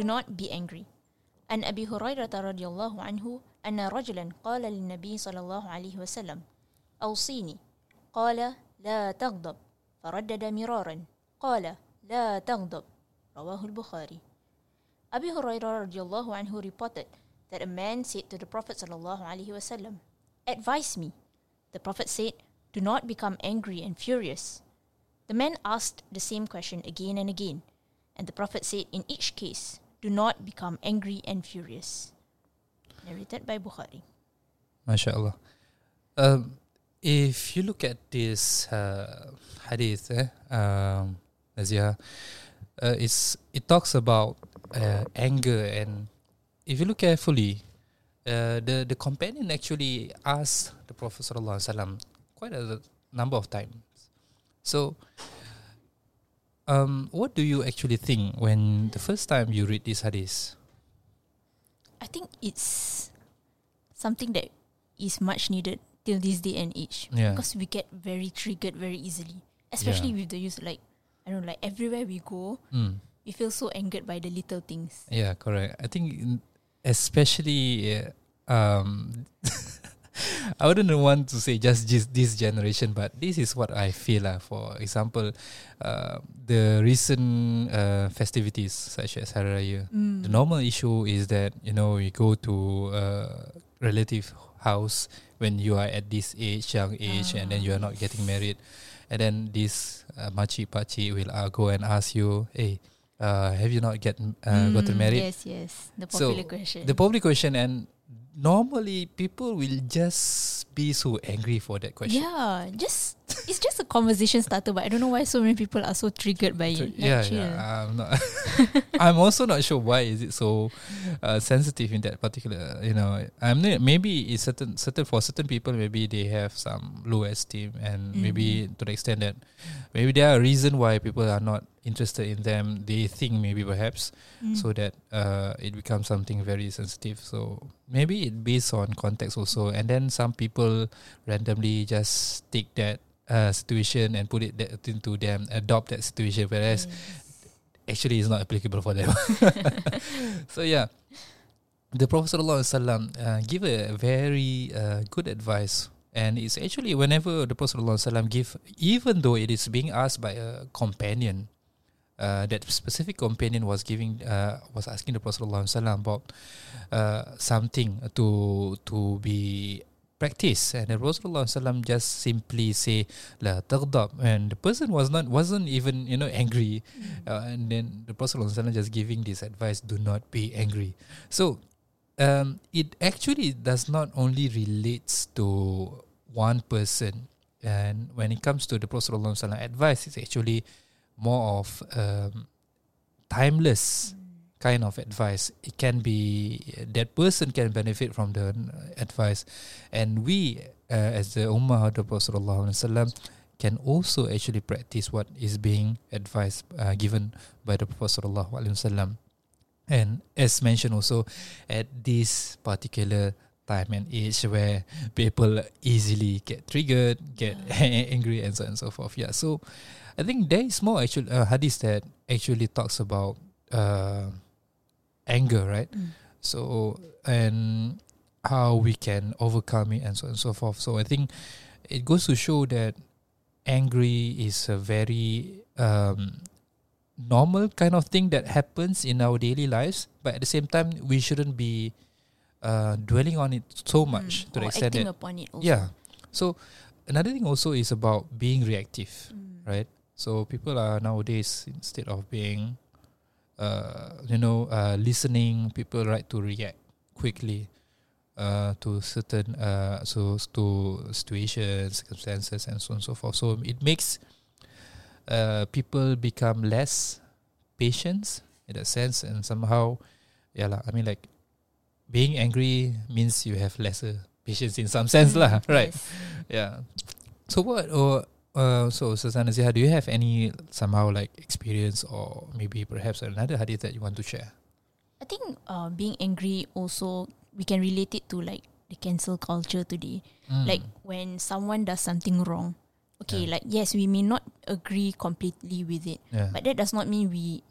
do not be angry. عن أبي هريرة رضي الله عنه أن رجلا قال للنبي صلى الله عليه وسلم أوصيني قال لا تغضب فردد مرارا قال لا تغضب رواه البخاري Abu Hurairah radiallahu anhu reported that a man said to the Prophet sallallahu alaihi wasallam, "Advise me." The Prophet said, "Do not become angry and furious." The man asked the same question again and again, and the Prophet said, in each case, "Do not become angry and furious." Narrated by Bukhari. MashaAllah. Um, if you look at this uh, hadith, eh, um, uh, it's, it talks about uh, anger and if you look carefully, uh, the, the companion actually asked the Prophet ﷺ quite a number of times. So, um, what do you actually think when the first time you read this hadith? I think it's something that is much needed till this day and age Yeah. because we get very triggered very easily, especially with the use like I don't know, like everywhere we go, Mm. we feel so angered by the little things. Yeah, correct. I think especially uh, um I wouldn't want to say just this, this generation, but this is what I feel. Uh, for example, uh, the recent uh, festivities such as Hari Raya, Mm. the normal issue is that you know you go to a relative house when you are at this age, young age, and then you are not getting married, and then this uh, makcik pakcik will uh, go and ask you, "Hey, uh, have you not get uh, gotten Mm, married?" Yes, yes. The So, popular question. The public question, and normally people will just be so angry for that question. yeah, just it's just a conversation starter, but I don't know why so many people are so triggered by So, it. Yeah, yeah. I'm not. I'm also not sure why is it so uh, sensitive in that particular. You know, I'm maybe it's certain certain for certain people maybe they have some low esteem and maybe to the extent that maybe there are reason why people are not interested in them. They think maybe perhaps Mm. so that uh, it becomes something very sensitive. So maybe it based on context also, and then some people randomly just take that uh, situation and put it that into them, adopt that situation, whereas actually it's not applicable for them. so yeah, the Prophet sallallahu uh, give a very uh, good advice. And it's actually whenever the Prophet wasallam give, even though it is being asked by a companion, uh, that specific companion was giving uh, was asking the Prophet about uh, something to to be practiced, and the Prophet just simply say la taghdab and the person was not wasn't even you know angry, mm. Uh, and then the Prophet just giving this advice: do not be angry. So. Um, it actually does not only relates to one person, and when it comes to the Prophet advice, it's actually more of um, timeless kind of advice. It can be that person can benefit from the advice, and we uh, as the ummah of the Prophet can also actually practice what is being advised uh, given by the Prophet. And as mentioned also, at this particular time and age where people easily get triggered, get angry, and so on and so forth. Yeah, so I think there is more actually uh, hadith that actually talks about uh, anger, right? Mm. So and how we can overcome it and so on and so forth. So I think it goes to show that angry is a very um, normal kind of thing that happens in our daily lives, but at the same time we shouldn't be uh, dwelling on it so much Mm. to the extent acting that upon it also. yeah. So another thing also is about being reactive, Mm. right? So people are nowadays instead of being, uh, you know, uh, listening, people like to react quickly, uh, to certain uh, so to situations, circumstances, and so on and so forth. So it makes uh, people become less patient in that sense, and somehow, yeah lah. I mean, like being angry means you have lesser patience in some sense, lah. Right? yes. Yeah. So what or uh so Susanna Zia, do you have any somehow like experience or maybe perhaps another hadith that you want to share? I think uh, being angry also we can relate it to like the cancel culture today. Mm. Like when someone does something wrong, okay, Yeah. like yes, we may not agree completely with it, yeah. but that does not mean we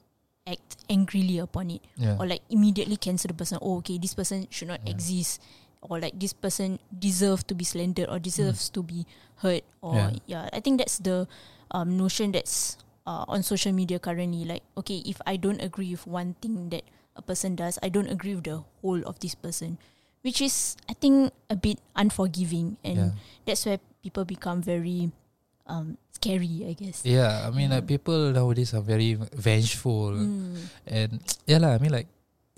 act angrily upon it Yeah. or like immediately cancel the person. Oh, okay, this person should not exist, or like this person deserves to be slandered or deserves to be hurt. Or Yeah. yeah. I think that's the um, notion that's uh, on social media currently. Like, okay, if I don't agree with one thing that a person does, I don't agree with the whole of this person, which is I think a bit unforgiving, and yeah. that's where people become very um, scary. I guess. Yeah, I mean, like people nowadays are very vengeful, Mm. and yeah, lah. I mean, like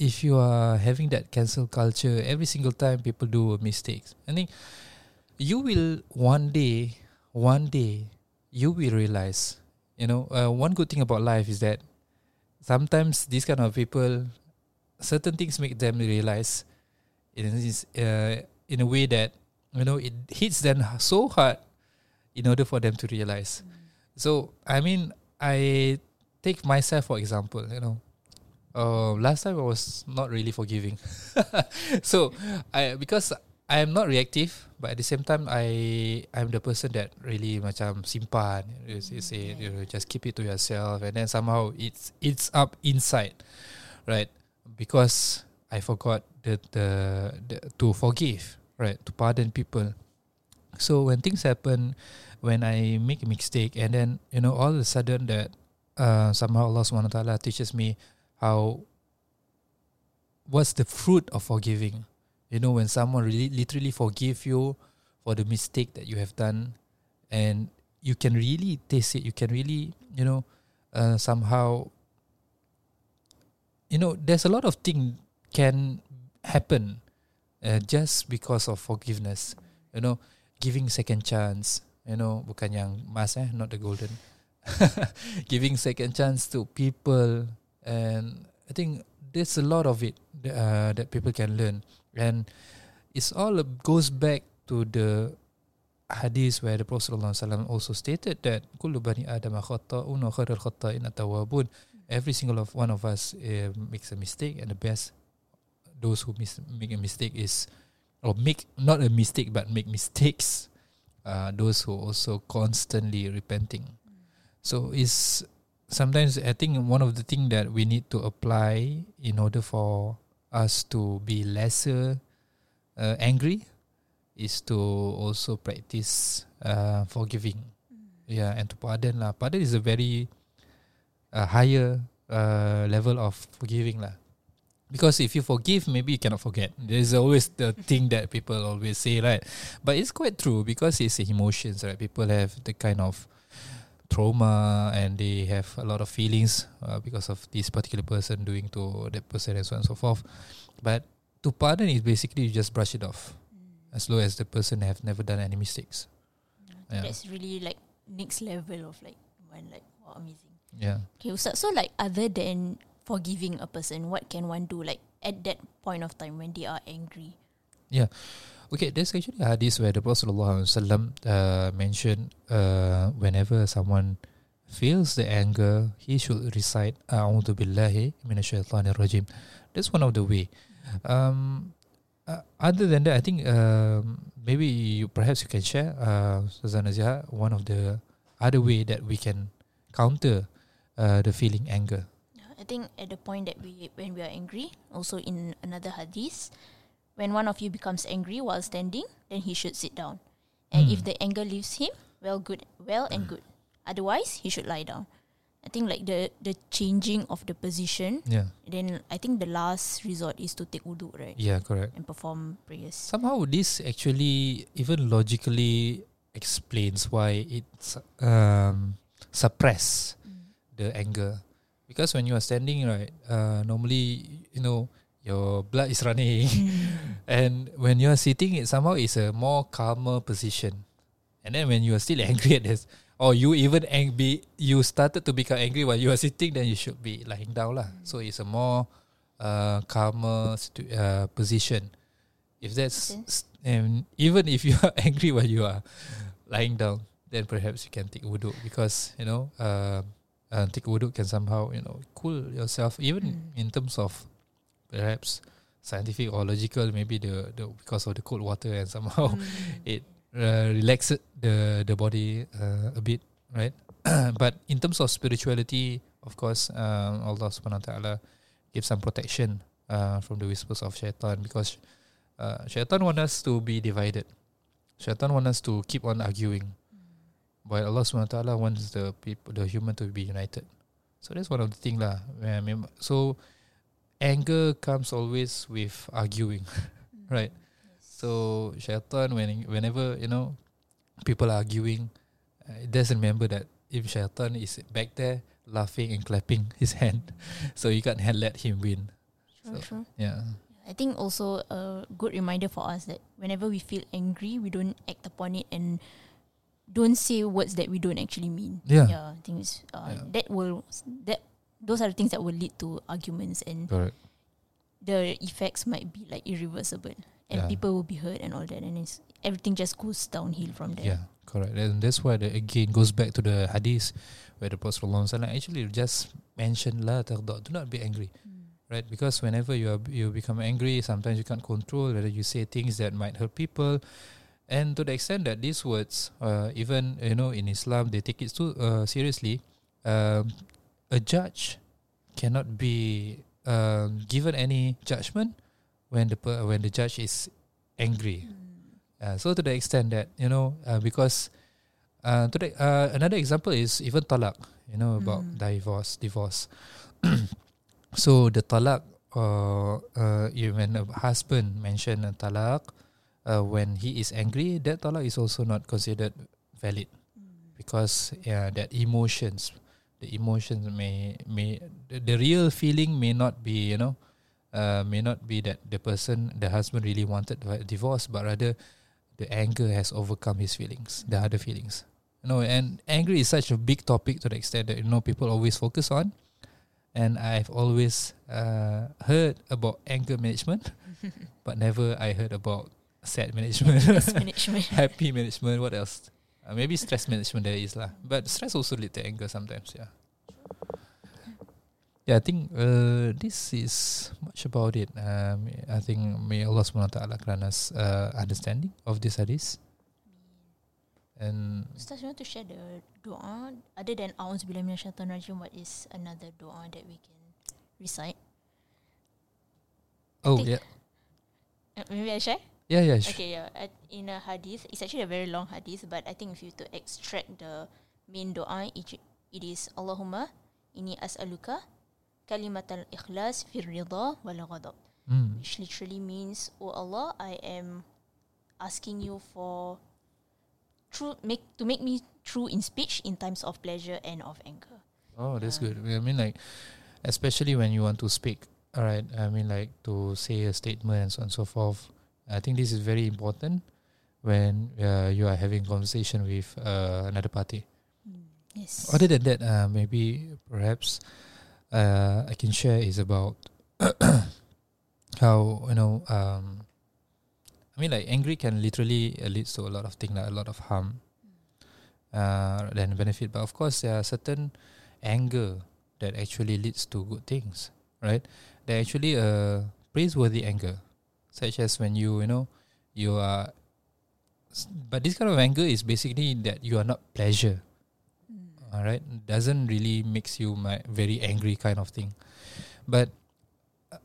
if you are having that cancel culture every single time people do mistakes, I think you will one day, one day, you will realize. You know, uh, one good thing about life is that sometimes these kind of people, certain things make them realize, in uh, in a way that you know it hits them so hard, in order for them to realize. So I mean, I take myself for example. You know, uh, last time I was not really forgiving. so I because I am not reactive, but at the same time I I'm the person that really macam simpan. You say, say you know, just keep it to yourself, and then somehow it's it's up inside, right? Because I forgot the the, the to forgive, right? To pardon people. So when things happen, when I make a mistake, and then you know all of a sudden that uh, somehow Allah Subhanahu Wa Taala teaches me how what's the fruit of forgiving. You know when someone really literally forgive you for the mistake that you have done, and you can really taste it. You can really you know uh, somehow you know there's a lot of thing can happen uh, just because of forgiveness. You know giving second chance. You know bukan yang emas eh, not the golden. giving second chance to people and I think there's a lot of it that, uh, that people can learn. And it's all goes back to the hadith where the Prophet also stated that kullu bani adam every single of one of us uh, makes a mistake and the best those who mis- make a mistake is or make not a mistake but make mistakes uh, those who also constantly repenting. So it's sometimes I think one of the thing that we need to apply in order for us to be lesser uh, angry is to also practice uh, forgiving. Yeah, and to pardon lah. Pardon is a very uh, higher uh, level of forgiving lah. Because if you forgive, maybe you cannot forget. There's always the thing that people always say, right? But it's quite true because it's emotions, right? People have the kind of trauma and they have a lot of feelings uh, because of this particular person doing to that person and so on and so forth. But to pardon is basically you just brush it off as long as the person have never done any mistakes. Yeah. That's really like next level of like one like wow, amazing. Yeah. Okay, Ustaz, so like other than forgiving a person, what can one do like at that point of time when they are angry? Okay, there's actually a hadith where the Prophet uh, mentioned uh, whenever someone feels the anger, he should recite A'udhu billahi minasyaitanir rajim. That's one of the way. Um, uh, other than that, I think um, maybe you perhaps you can share, uh, one of the other way that we can counter uh, the feeling anger. I think at the point that we when we are angry, also in another hadith, when one of you becomes angry while standing, then he should sit down. And if Mm. the anger leaves him, well good well and good. Otherwise he should lie down. I think like the the changing of the position, Yeah, then I think the last resort is to take wudu, right? yeah, correct. And perform prayers. Somehow this actually even logically explains why it's um, suppress the anger because when you are standing right uh, normally you know your blood is running. And when you are sitting it somehow is a more calmer position. And then when you are still angry at this or you even angry you started to become angry while you are sitting then you should be lying down lah. So it's a more uh, calmer situ- uh, position. If that's Makes and even if you are angry while you are lying down then perhaps you can take wudu because you know uh, uh, take wudu can somehow you know cool yourself even Mm. in terms of perhaps scientific or logical maybe the, the because of the cold water and somehow it uh, relaxes the the body uh, a bit right but in terms of spirituality of course, um, Allah Subhanahu Wa Taala gives some protection uh, from the whispers of shaitan because uh, shaitan wants us to be divided. Shaitan wants us to keep on arguing, while Allah Subhanahu Wa Taala wants the people, the human, to be united. So that's one of the thing lah. So anger comes always with arguing, right? So shaitan when whenever you know people are arguing, uh, it doesn't remember that if shaitan is back there laughing and clapping his hand, so you can't let him win. True, So- true. Yeah, I think also a good reminder for us that whenever we feel angry, we don't act upon it and don't say words that we don't actually mean. Yeah. yeah. I think uh, Yeah. that will that those are the things that will lead to arguments and correct. the effects might be like irreversible and Yeah. people will be hurt and all that and it's, everything just goes downhill from there. Yeah, correct. And that's why the, again goes back to the hadith where the Prophet actually just mentioned la taghdab, do not be angry. Mm. right? Because whenever you are you become angry, sometimes you can't control whether you say things that might hurt people, and to the extent that these words, uh, even you know in Islam, they take it too uh, seriously. Um, a judge cannot be um, given any judgment when the per- when the judge is angry. Uh, so to the extent that you know, uh, because uh, to the, uh, another example is even talak. You know about Mm. divorce, divorce. so the talak, uh, uh, when a husband mentioned a talak, uh, when he is angry, that talak is also not considered valid because yeah, that emotions, the emotions may may the, the real feeling may not be you know, uh, may not be that the person the husband really wanted divorce, but rather the anger has overcome his feelings, the other feelings. You know, and anger is such a big topic to the extent that you know people always focus on. And I've always uh, heard about anger management, but never I heard about sad management, management. happy management. What else? Uh, maybe stress management there is lah. But stress also lead to anger sometimes. Yeah. Yeah, I think uh, this is much about it. Um, I think may Allah SWT grant us uh, understanding of this hadith. And Ustaz, you want to share the doa other than A'udzubillah minasyaitanir rajim what is another doa that we can recite? oh yeah, Uh, maybe I share? Yeah, yeah. Sure. Okay, yeah. At, in a hadith, it's actually a very long hadith, but I think if you to extract the main doa, it, it is Allahumma inni as'aluka kalimat al-ikhlas fir rida wal ghadab. Mm. Which literally means, Oh Allah, I am asking you for true make to make me true in speech in times of pleasure and of anger. Oh, that's Uh, good. I mean, like, especially when you want to speak. All right. I mean, like to say a statement and so on and so forth. I think this is very important when uh, you are having conversation with uh, another party. Yes. Other than that, uh, maybe perhaps uh, I can share is about how you know. Um, I mean, like angry can literally leads to a lot of things, like a lot of harm, uh, than benefit. But of course, there are certain anger that actually leads to good things, right? They're actually a praiseworthy anger, such as when you you know you are. But this kind of anger is basically that you are not pleasure. Mm. all right doesn't really makes you my very angry kind of thing. But uh,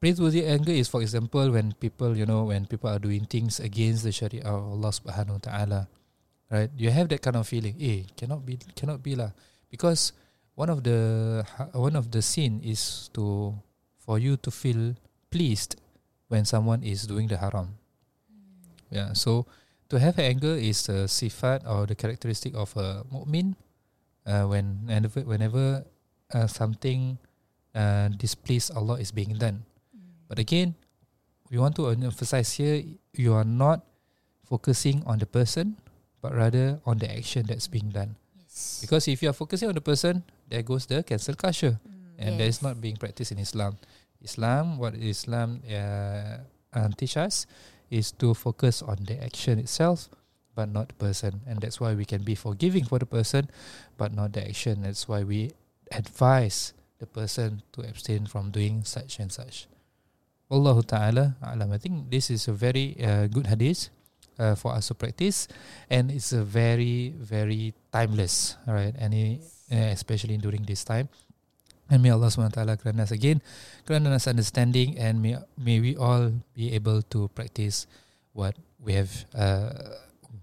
praiseworthy anger is for example when people you know when people are doing things against the sharia of Allah subhanahu wa ta'ala. Right? You have that kind of feeling eh cannot be cannot be lah. Because one of the one of the sin is to for you to feel pleased when someone is doing the haram yeah so to have anger is a sifat or the characteristic of a mu'min uh, when whenever whenever uh, something uh, displease Allah is being done. But again, we want to emphasize here: you are not focusing on the person, but rather on the action that's being done. Yes. Because if you are focusing on the person, there goes the cancel culture, Mm, and that is yes. not being practiced in Islam. Islam, what Islam uh, teach us, is to focus on the action itself, but not the person, and that's why we can be forgiving for the person, but not the action. That's why we advise the person to abstain from doing such and such. Allah Ta'ala. I think this is a very uh, good hadith uh, for us to practice, and it's a very very timeless. All right, any uh, especially during this time, And may Allah SWT grant us again, grant us understanding and may, may we all be able to practice what we have uh,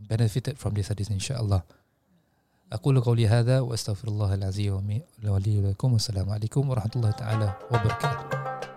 benefited from this hadith insyaAllah. أقول قولي هذا وأستغفر الله العظيم لي ولكم والسلام عليكم ورحمة الله تعالى وبركاته